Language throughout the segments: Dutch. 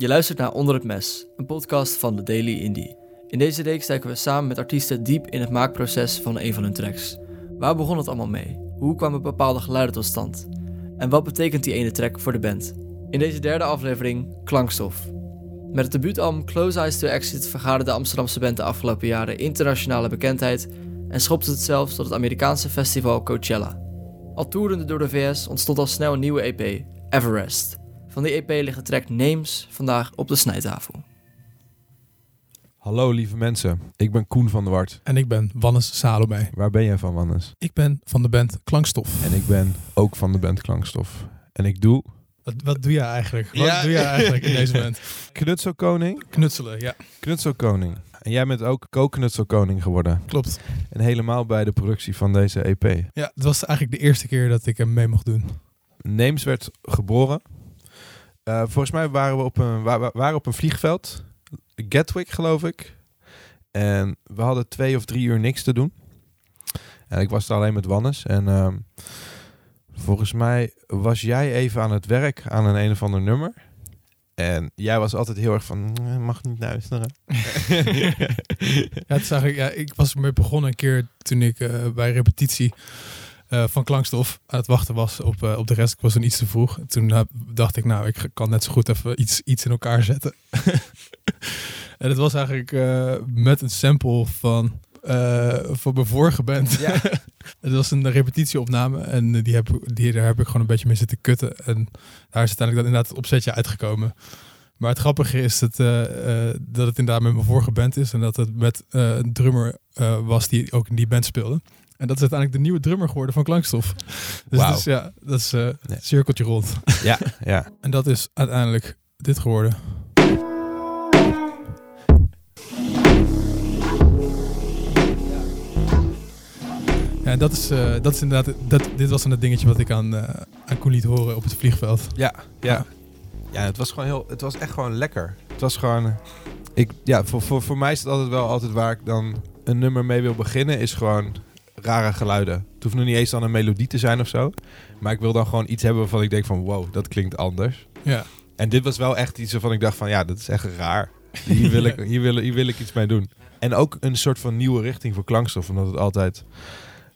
Je luistert naar Onder het Mes, een podcast van The Daily Indie. In deze reeks duiken we samen met artiesten diep in het maakproces van een van hun tracks. Waar begon het allemaal mee? Hoe kwamen bepaalde geluiden tot stand? En wat betekent die ene track voor de band? In deze derde aflevering Klankstof. Met het debuutalbum Close Eyes to Exit vergaarde de Amsterdamse band de afgelopen jaren internationale bekendheid en schopte het zelfs tot het Amerikaanse festival Coachella. Al toerende door de VS ontstond al snel een nieuwe EP, Everest. Van die EP ligt de track Names vandaag op de snijtafel. Hallo lieve mensen, ik ben Koen van der Wart. En ik ben Wannes Salome. Waar ben jij van, Wannes? Ik ben van de band Klankstof. En ik ben ook van de band Klankstof. En ik doe... Wat, wat doe jij eigenlijk? Wat Ja. doe jij eigenlijk in deze band? Knutselkoning. Knutselen, ja, Knutselkoning. En jij bent ook co-knutselkoning geworden. klopt. En helemaal bij de productie van deze EP. Ja, het was eigenlijk de eerste keer dat ik hem mee mocht doen. Names werd geboren. Eh, volgens mij waren we op een, wa- wa- waren op een vliegveld. Gatwick, geloof ik. En we hadden twee of drie uur niks te doen. En ik was er alleen met Wannes. En ehm, volgens mij was jij even aan het werk aan een een of ander nummer. En jij was altijd heel erg van, "Mm, mag niet luisteren. Het is eigenlijk, ja, ik was ermee begonnen een keer toen ik eh, bij repetitie eh, van Klankstof aan het wachten was op, eh, op de rest. Ik was toen iets te vroeg. Toen dacht ik, nou, ik kan net zo goed even iets, iets in elkaar zetten. en het was eigenlijk eh, met een sample van, van mijn vorige band. Ja. het was een repetitieopname en die heb, die, daar heb ik gewoon een beetje mee zitten kutten. En daar is uiteindelijk dan inderdaad het opzetje uitgekomen. Maar het grappige is dat, dat het inderdaad met mijn vorige band is. En dat het met een drummer was die ook in die band speelde. En dat is uiteindelijk de nieuwe drummer geworden van Klankstof. Dus ja, dat is Nee. cirkeltje rond. ja, ja. En dat is uiteindelijk dit geworden. Ja, en dat is, eh, dat is inderdaad, dat, dit was dan het dingetje wat ik aan, eh aan Koen liet horen op het vliegveld. Ja, ja. Ja, het was gewoon heel, het was echt gewoon lekker. Het was gewoon, ik, ja, voor, voor, voor mij is het altijd wel altijd waar ik dan een nummer mee wil beginnen, is gewoon rare geluiden. Het hoeft nog niet eens dan een melodie te zijn of zo, maar ik wil dan gewoon iets hebben waarvan ik denk van, wow, dat klinkt anders. Ja, En dit was wel echt iets waarvan ik dacht van, ja, dat is echt raar. Hier wil ik, hier wil, hier wil ik iets mee doen. En ook een soort van nieuwe richting voor klankstof, omdat het altijd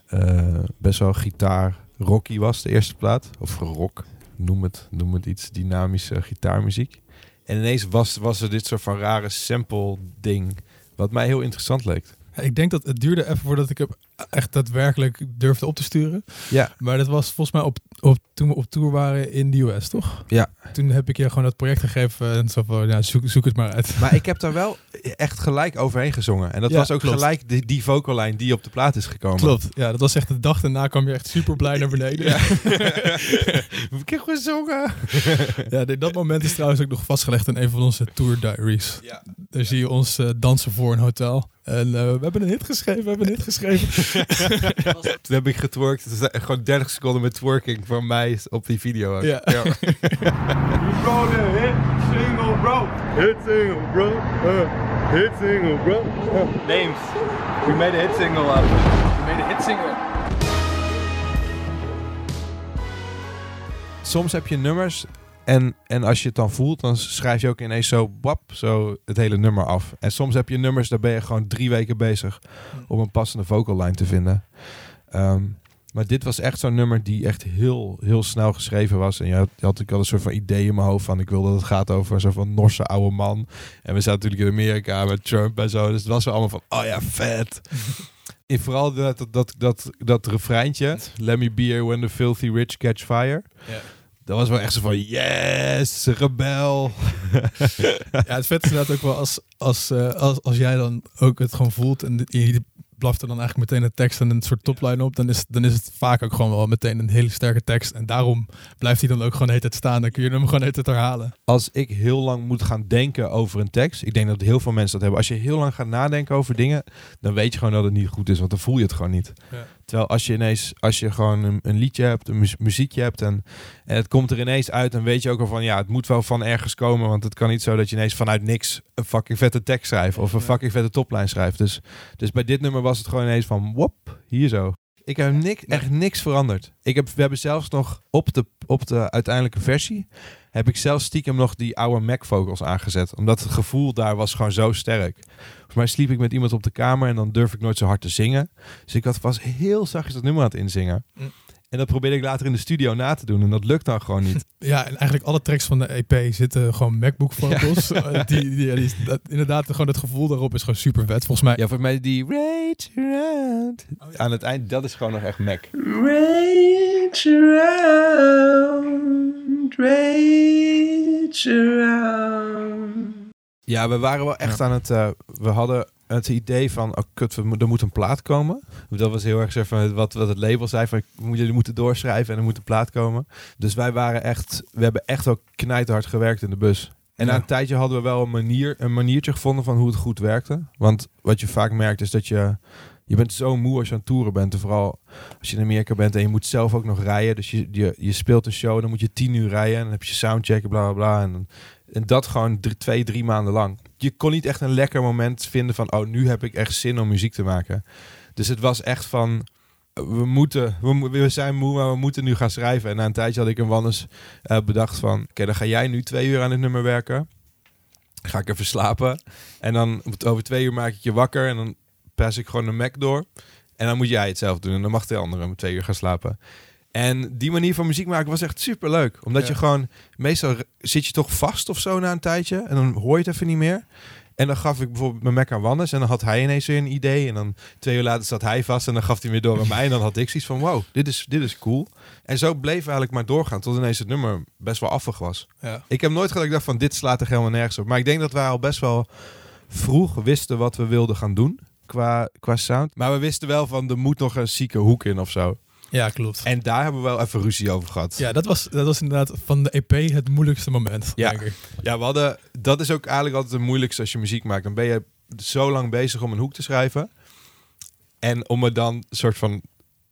eh, best wel gitaar rocky was, de eerste plaat. Of rock, noem het, noem het iets, dynamische gitaarmuziek. En ineens was, was er dit soort van rare sample ding, wat mij heel interessant leek. Ik denk dat het duurde even voordat ik hem echt daadwerkelijk durfde op te sturen. Ja, Maar dat was volgens mij op, op, toen we op tour waren in de US, toch? Ja. Toen heb ik je gewoon dat project gegeven en zo van, ja, zoek, zoek het maar uit. maar ik heb daar wel echt gelijk overheen gezongen. En dat Ja, was ook klopt. gelijk die, die vocallijn die op de plaat is gekomen. Klopt, ja, dat was echt de dag daarna kwam je echt super blij naar beneden. Ja. Ja. ik heb gezongen. dit- dat moment is trouwens ook nog vastgelegd in een van onze tour diaries. Ja. Daar zie je ons eh, dansen voor een hotel. En eh, we hebben een hit geschreven, we hebben een hit geschreven. Toen heb ik getwerkt. Het is gewoon 30 seconden met twerking van mij op die video. ook. Ja. You brought a hit single, bro. Hit single, bro. Uh, hit single, bro. Uh. Names. We made a hit single out of it. We made a hit single. Soms heb je nummers en, en als je het dan voelt, dan schrijf je ook ineens zo, bap, zo het hele nummer af. En soms heb je nummers, daar ben je gewoon drie weken bezig om een passende vocal line te vinden. Ehm, maar dit was echt zo'n nummer die echt heel, heel snel geschreven was. En je had, je had ik al een soort van idee in mijn hoofd van... ik wil dat het gaat over zo'n van Norse oude man. En we zaten natuurlijk in Amerika met Trump en zo. Dus het was wel allemaal van, oh ja, vet. En vooral dat, dat, dat, dat, dat refreintje. Let me be here when the filthy rich catch fire. Ja. Dat was wel echt zo van, yes, rebel. Ja, het vet is inderdaad ook wel als, als, eh, als, als jij dan ook het gewoon voelt en je blaft er dan eigenlijk meteen een tekst en een soort topline op, dan is, dan is het vaak ook gewoon wel meteen een hele sterke tekst. En daarom blijft hij dan ook gewoon de hele tijd staan. Dan kun je hem gewoon de hele tijd herhalen. Als ik heel lang moet gaan denken over een tekst, ik denk dat heel veel mensen dat hebben. Als je heel lang gaat nadenken over dingen, dan weet je gewoon dat het niet goed is, want dan voel je het gewoon niet. Ja. Terwijl als je ineens, als je gewoon een, een liedje hebt, een mu- muziekje hebt en, en het komt er ineens uit, dan weet je ook al van ja, het moet wel van ergens komen, want het kan niet zo dat je ineens vanuit niks een fucking vette tekst schrijft of een fucking vette toplijn schrijft. Dus, dus bij dit nummer was het gewoon ineens van wop, hier zo. Ik heb niks, echt niks veranderd. Ik heb, we hebben zelfs nog op de, op de uiteindelijke versie heb ik zelf stiekem nog die oude Mac vocals aangezet. Omdat het gevoel daar was gewoon zo sterk. Volgens mij sliep ik met iemand op de kamer en dan durf ik nooit zo hard te zingen. Dus ik had, was heel zachtjes dat nummer aan het inzingen. Mm. En dat probeerde ik later in de studio na te doen. En dat lukt dan gewoon niet. Ja, en eigenlijk alle tracks van de EP zitten gewoon MacBook vocals. Eh, Die, die, dat, inderdaad, gewoon het gevoel daarop is gewoon super vet. Volgens mij, Ja, voor mij die Rage Around. Aan het eind, dat is gewoon nog echt Mac. Rage around, rage around. Ja, we waren wel echt aan het... eh, we hadden het idee van, oh kut, er moet een plaat komen. Dat was heel erg zeg, van wat, wat het label zei, van jullie moeten doorschrijven en er moet een plaat komen. Dus wij waren echt, we hebben echt wel knijterhard gewerkt in de bus. En na een tijdje hadden we wel een, manier, een maniertje gevonden van hoe het goed werkte. Want wat je vaak merkt is dat je... Je bent zo moe als je aan het toeren bent. En vooral als je in Amerika bent en je moet zelf ook nog rijden. Dus je, je, je speelt een show, dan moet je tien uur rijden. En dan heb je soundchecken, bla bla bla. En, en dat gewoon drie, twee, drie maanden lang. Je kon niet echt een lekker moment vinden van... Oh, nu heb ik echt zin om muziek te maken. Dus het was echt van... We moeten, we, zijn moe, maar we moeten nu gaan schrijven. En na een tijdje had ik een Wannes eh, bedacht van... Oké, dan ga jij nu twee uur aan dit nummer werken. Ga ik even slapen. En dan over twee uur maak ik je wakker. En dan pas ik gewoon de Mac door. En dan moet jij het zelf doen. En dan mag de andere om twee uur gaan slapen. En die manier van muziek maken was echt super leuk. Omdat Ja. je gewoon... Meestal zit je toch vast of zo na een tijdje. En dan hoor je het even niet meer. En dan gaf ik bijvoorbeeld mijn Mac aan Wannes. En dan had hij ineens weer een idee. En dan twee uur later zat hij vast. En dan gaf hij weer door aan mij. En dan had ik zoiets van... Wow, dit is, dit is cool. En zo bleef eigenlijk maar doorgaan. Tot ineens het nummer best wel affig was. ja. Ik heb nooit gehad dat ik dacht van dit slaat er helemaal nergens op. Maar ik denk dat wij al best wel vroeg wisten wat we wilden gaan doen qua, qua sound. Maar we wisten wel van er moet nog een zieke hoek in of zo. Ja, klopt. En daar hebben we wel even ruzie over gehad. Ja, dat was, dat was inderdaad van de EP het moeilijkste moment, Ja. denk ik. Ja, we hadden, dat is ook eigenlijk altijd het moeilijkste als je muziek maakt. Dan ben je zo lang bezig om een hoek te schrijven. En om er dan soort van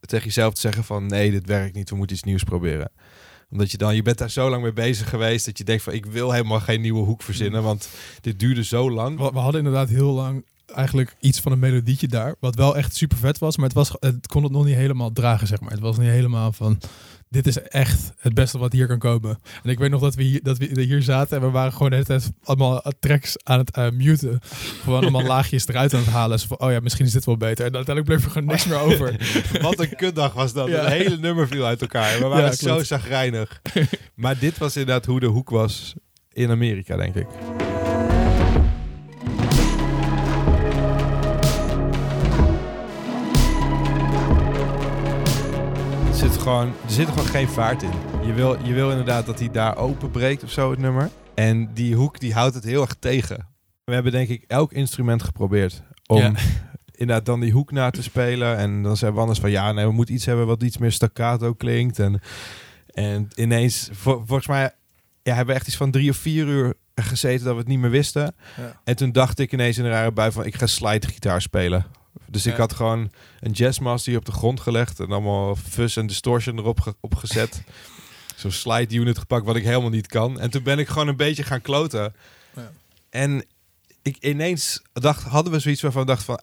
tegen jezelf te zeggen van nee, dit werkt niet, we moeten iets nieuws proberen. Omdat je dan, je bent daar zo lang mee bezig geweest dat je denkt van ik wil helemaal geen nieuwe hoek verzinnen, want dit duurde zo lang. We, we hadden inderdaad heel lang eigenlijk iets van een melodietje daar. Wat wel echt super vet was, maar het, was, het kon het nog niet helemaal dragen, zeg maar. Het was niet helemaal van, dit is echt het beste wat hier kan komen. En ik weet nog dat we hier, dat we hier zaten en we waren gewoon de hele tijd allemaal tracks aan het eh, muten. Gewoon allemaal laagjes eruit aan het halen. Van, oh ja, misschien is dit wel beter. En uiteindelijk bleef er gewoon niks meer over. Wat een kutdag was dat. Ja. Het hele nummer viel uit elkaar. We waren Ja, zo zagrijnig. maar dit was inderdaad hoe de hoek was in Amerika, denk ik. Zit gewoon, er zit gewoon geen vaart in. Je wil, je wil inderdaad dat hij daar openbreekt of zo, het nummer. En die hoek die houdt het heel erg tegen. We hebben denk ik elk instrument geprobeerd om Ja. inderdaad dan die hoek na te spelen. En dan zei Wannes van ja, nee, we moeten iets hebben wat iets meer staccato klinkt. En, en ineens, vol- volgens mij ja, hebben we echt iets van drie of vier uur gezeten dat we het niet meer wisten. Ja. En toen dacht ik ineens in een rare bui van ik ga slidegitaar spelen. Dus ik had gewoon een jazzmaster hier op de grond gelegd en allemaal fuzz en distortion erop ge- gezet. Zo'n slide unit gepakt wat ik helemaal niet kan. En toen ben ik gewoon een beetje gaan kloten. Ja. En ik ineens dacht, hadden we zoiets waarvan we dachten van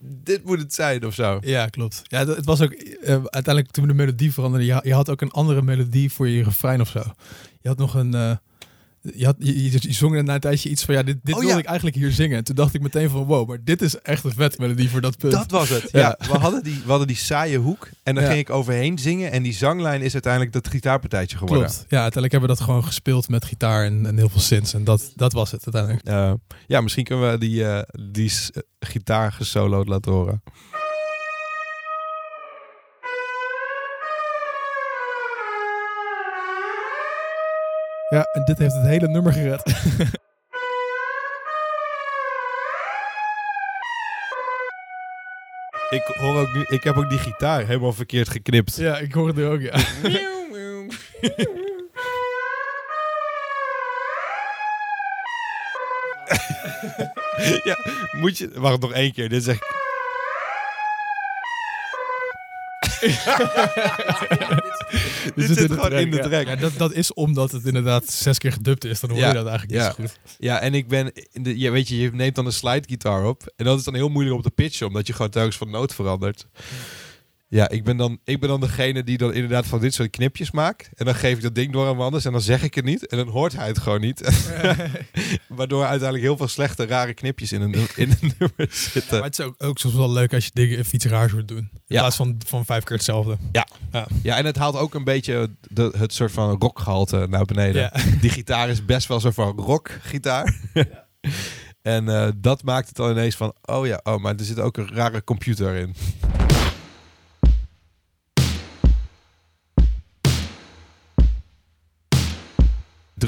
dit moet het zijn of zo. Ja, klopt. Ja, het was ook eh, uiteindelijk toen we de melodie veranderden. Je, je had ook een andere melodie voor je refrein of zo. Je had nog een. eh, je, had, je, zong na een tijdje iets van ja, dit, dit Oh, wilde ja. ik eigenlijk hier zingen. En toen dacht ik meteen van wow, maar dit is echt een vet melodie voor dat punt. Dat was het. Ja, Ja. we, hadden die, we hadden die saaie hoek en dan Ja. ging ik overheen zingen. En die zanglijn is uiteindelijk dat gitaarpartijtje geworden. Klopt. Ja, uiteindelijk hebben we dat gewoon gespeeld met gitaar en, en heel veel synths. En dat, dat was het uiteindelijk. Ja, misschien kunnen we die, eh die s- gitaar gesolo'd laten horen. Ja, en dit heeft het hele nummer gered. Ik hoor ook nu, ik heb ook die gitaar helemaal verkeerd geknipt. ja, ik hoor het nu ook, ja. ja, moet je. Wacht nog één keer. Dit is echt. Dit Dit zit gewoon in de track. Ja, dat, dat is omdat het inderdaad zes keer gedubt is. Dan hoor Ja. je dat eigenlijk niet zo goed. Ja, en ik ben. In de, ja, weet je, je neemt dan een slidegitaar op. En dat is dan heel moeilijk om te pitchen, omdat je gewoon telkens van noot verandert. Ja, ik ben, dan, ik ben dan degene die dan inderdaad van dit soort knipjes maakt. En dan geef ik dat ding door aan anders en dan zeg ik het niet. En dan hoort hij het gewoon niet. Waardoor uiteindelijk heel veel slechte, rare knipjes in een, in een nummer zitten. Maar het is ook, ook soms wel leuk als je dingen iets raars moet doen. In Ja. plaats van, van vijf keer hetzelfde. Ja, en het haalt ook een beetje de, het soort van rockgehalte naar beneden. Ja. Die gitaar is best wel zo van rockgitaar. en eh, dat maakt het dan ineens van, oh ja, oh, maar er zit ook een rare computer in.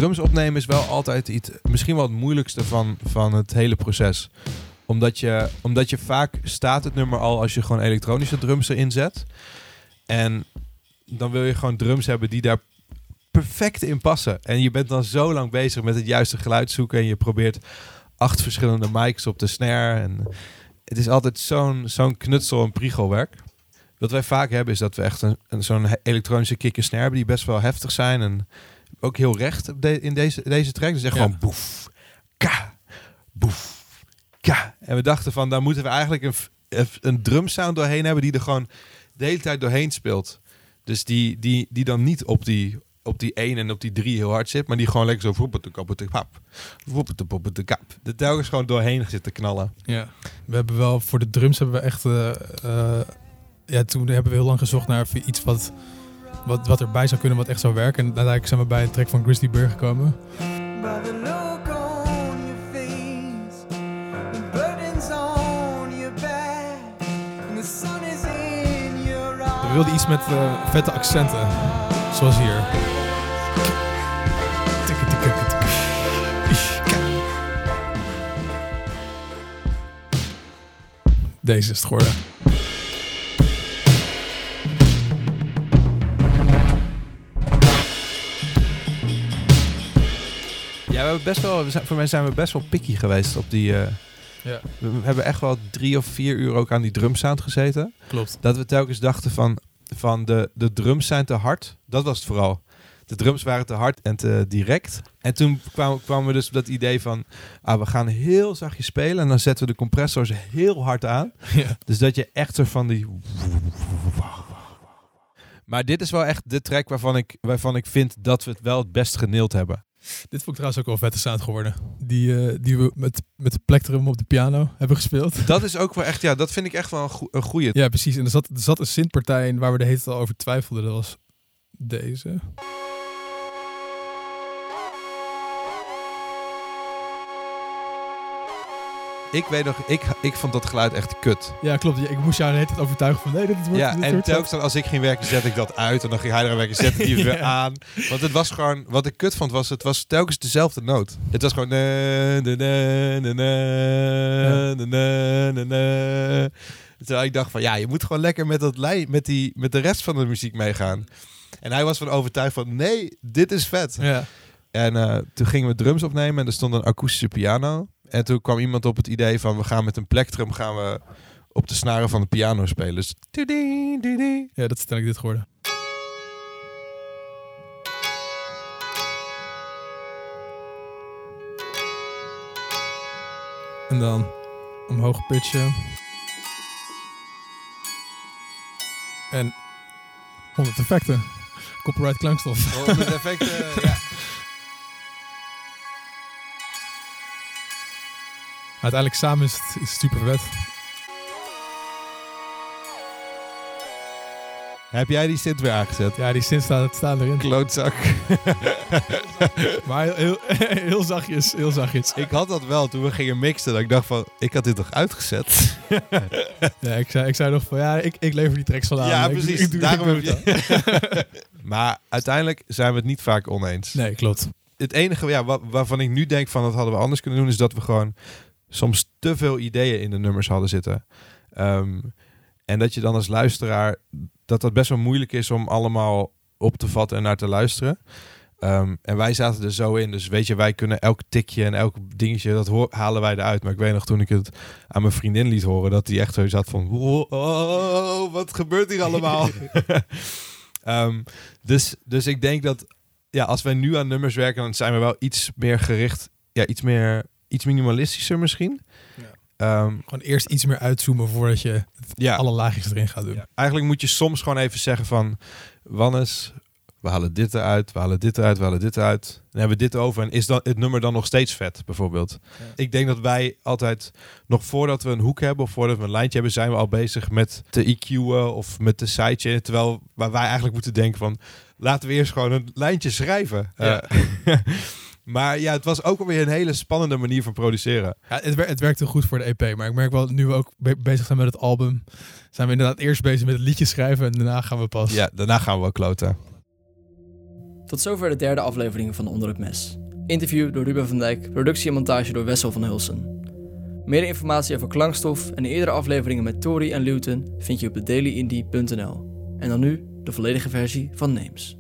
Drums opnemen is wel altijd iets, misschien wel het moeilijkste van, van het hele proces. Omdat je, omdat je vaak staat het nummer al als je gewoon elektronische drums erin zet. En dan wil je gewoon drums hebben die daar perfect in passen. En je bent dan zo lang bezig met het juiste geluid zoeken. En je probeert acht verschillende mics op de snare. En het is altijd zo'n zo'n knutsel- en priegelwerk. Wat wij vaak hebben is dat we echt een, een, zo'n he- elektronische kick en snare hebben die best wel heftig zijn. En ook heel recht in deze, deze track. Dus echt Ja. gewoon boef, ka, boef, ka. En we dachten van, daar moeten we eigenlijk een, een, drumsound doorheen hebben die er gewoon de hele tijd doorheen speelt. Dus die, die, die dan niet op die, op die 1 en op die 3 heel hard zit, maar die gewoon lekker zo voepet de kappet de kap. De telkens gewoon doorheen zit te knallen. Ja. We hebben wel voor de drums hebben we echt. eh, eh, ja, toen hebben we heel lang gezocht naar iets wat, wat, wat erbij zou kunnen, wat echt zou werken. En uiteindelijk zijn we bij een track van Grizzly Bear gekomen. We wilden iets met eh, vette accenten, zoals hier. Deze is het geworden. We best wel, we zijn, voor mij zijn we best wel picky geweest op die. eh, Ja, we hebben echt wel drie of vier uur ook aan die drumsound gezeten. klopt. Dat we telkens dachten van, van de, de drums zijn te hard. Dat was het vooral. De drums waren te hard en te direct. En toen kwamen, kwamen we dus op dat idee van... Ah, we gaan heel zachtjes spelen en dan zetten we de compressors heel hard aan. Ja. Dus dat je echt zo van die... Maar dit is wel echt de track waarvan ik, waarvan ik vind dat we het wel het best geneeld hebben. Dit vond ik trouwens ook wel vette sound geworden. Die, eh, die we met, met de plektrum op de piano hebben gespeeld. Dat is ook wel echt, ja, dat vind ik echt wel een, goe- een goeie. Ja, precies. En er zat, er zat een synthpartij in waar we de hele tijd al over twijfelden. Dat was deze. ik weet nog, ik, ik vond dat geluid echt kut. Ja, klopt. Ik moest jou net hele overtuigen van nee, dit wordt Ja, en telkens dan als ik ging werken, zette ik dat uit. En dan ging hij er werken, zette die ja. weer aan. Want het was gewoon, wat ik kut vond, was het was telkens dezelfde noot. Het was gewoon... Terwijl ik dacht van, ja, je moet gewoon lekker met, dat lij, met, die, met de rest van de muziek meegaan. En hij was van overtuigd van, nee, dit is vet. Ja. En uh, toen gingen we drums opnemen en er stond een akoestische piano. En toen kwam iemand op het idee van, we gaan met een plektrum gaan we op de snaren van de piano spelen. Dus... ja, dat is uiteindelijk dit geworden. En dan omhoog pitchen. En 100 effecten. Copyright klankstof. Oh, met effecten, ja. Uiteindelijk samen is het, is het super vet. Heb jij die synth weer aangezet? Ja, die synths staan, staan erin. Klootzak. Maar heel, heel, heel zachtjes, heel zachtjes. Ik had dat wel toen we gingen mixen. Dat ik dacht van, ik had dit toch uitgezet? Ja, ik zei, ik zei nog van, ja, ik, ik lever die tracks aan. ja, precies. ik doe- ik Daarom heb je... maar uiteindelijk zijn we het niet vaak oneens. Nee, klopt. Het enige ja, wa- waarvan ik nu denk van, dat hadden we anders kunnen doen... is dat we gewoon soms te veel ideeën in de nummers hadden zitten. Ehm, en dat je dan als luisteraar... dat dat best wel moeilijk is om allemaal op te vatten en naar te luisteren. Ehm, en wij zaten er zo in. Dus weet je, wij kunnen elk tikje en elk dingetje, dat halen wij eruit. Maar ik weet nog toen ik het aan mijn vriendin liet horen, dat die echt zo zat van, wow, oh, wat gebeurt hier allemaal? Ehm, dus, dus ik denk dat, ja, als wij nu aan nummers werken, dan zijn we wel iets meer gericht, ja, iets meer, iets minimalistischer misschien. Ja. ehm, Gewoon eerst iets meer uitzoomen voordat je ja, alle laagjes erin gaat doen. Ja. Eigenlijk moet je soms gewoon even zeggen van... Wannes, we halen dit eruit, we halen dit eruit, we halen dit eruit. Dan hebben we dit over. En is dan het nummer dan nog steeds vet, bijvoorbeeld? Ik denk dat wij altijd, nog voordat we een hoek hebben... of voordat we een lijntje hebben... zijn we al bezig met te EQ'en of met de sidechain. Terwijl waar wij eigenlijk moeten denken van... laten we eerst gewoon een lijntje schrijven. Ja. Eh, maar ja, het was ook alweer een hele spannende manier van produceren. Ja, het, wer- het werkte goed voor de EP, maar ik merk wel nu we ook be- bezig zijn met het album, zijn we inderdaad eerst bezig met het liedje schrijven en daarna gaan we pas. Ja, daarna gaan we wel kloten. Tot zover de derde aflevering van Onder het Mes. Interview door Ruben van Dijk, productie en montage door Wessel van Hulsen. Meer informatie over klankstof en de eerdere afleveringen met Tori en Luton vind je op dailyindie.nl. En dan nu de volledige versie van Names.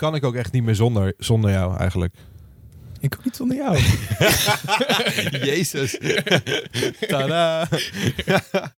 Kan ik ook echt niet meer zonder, zonder jou eigenlijk. Ik ook niet zonder jou. Jezus. Tada.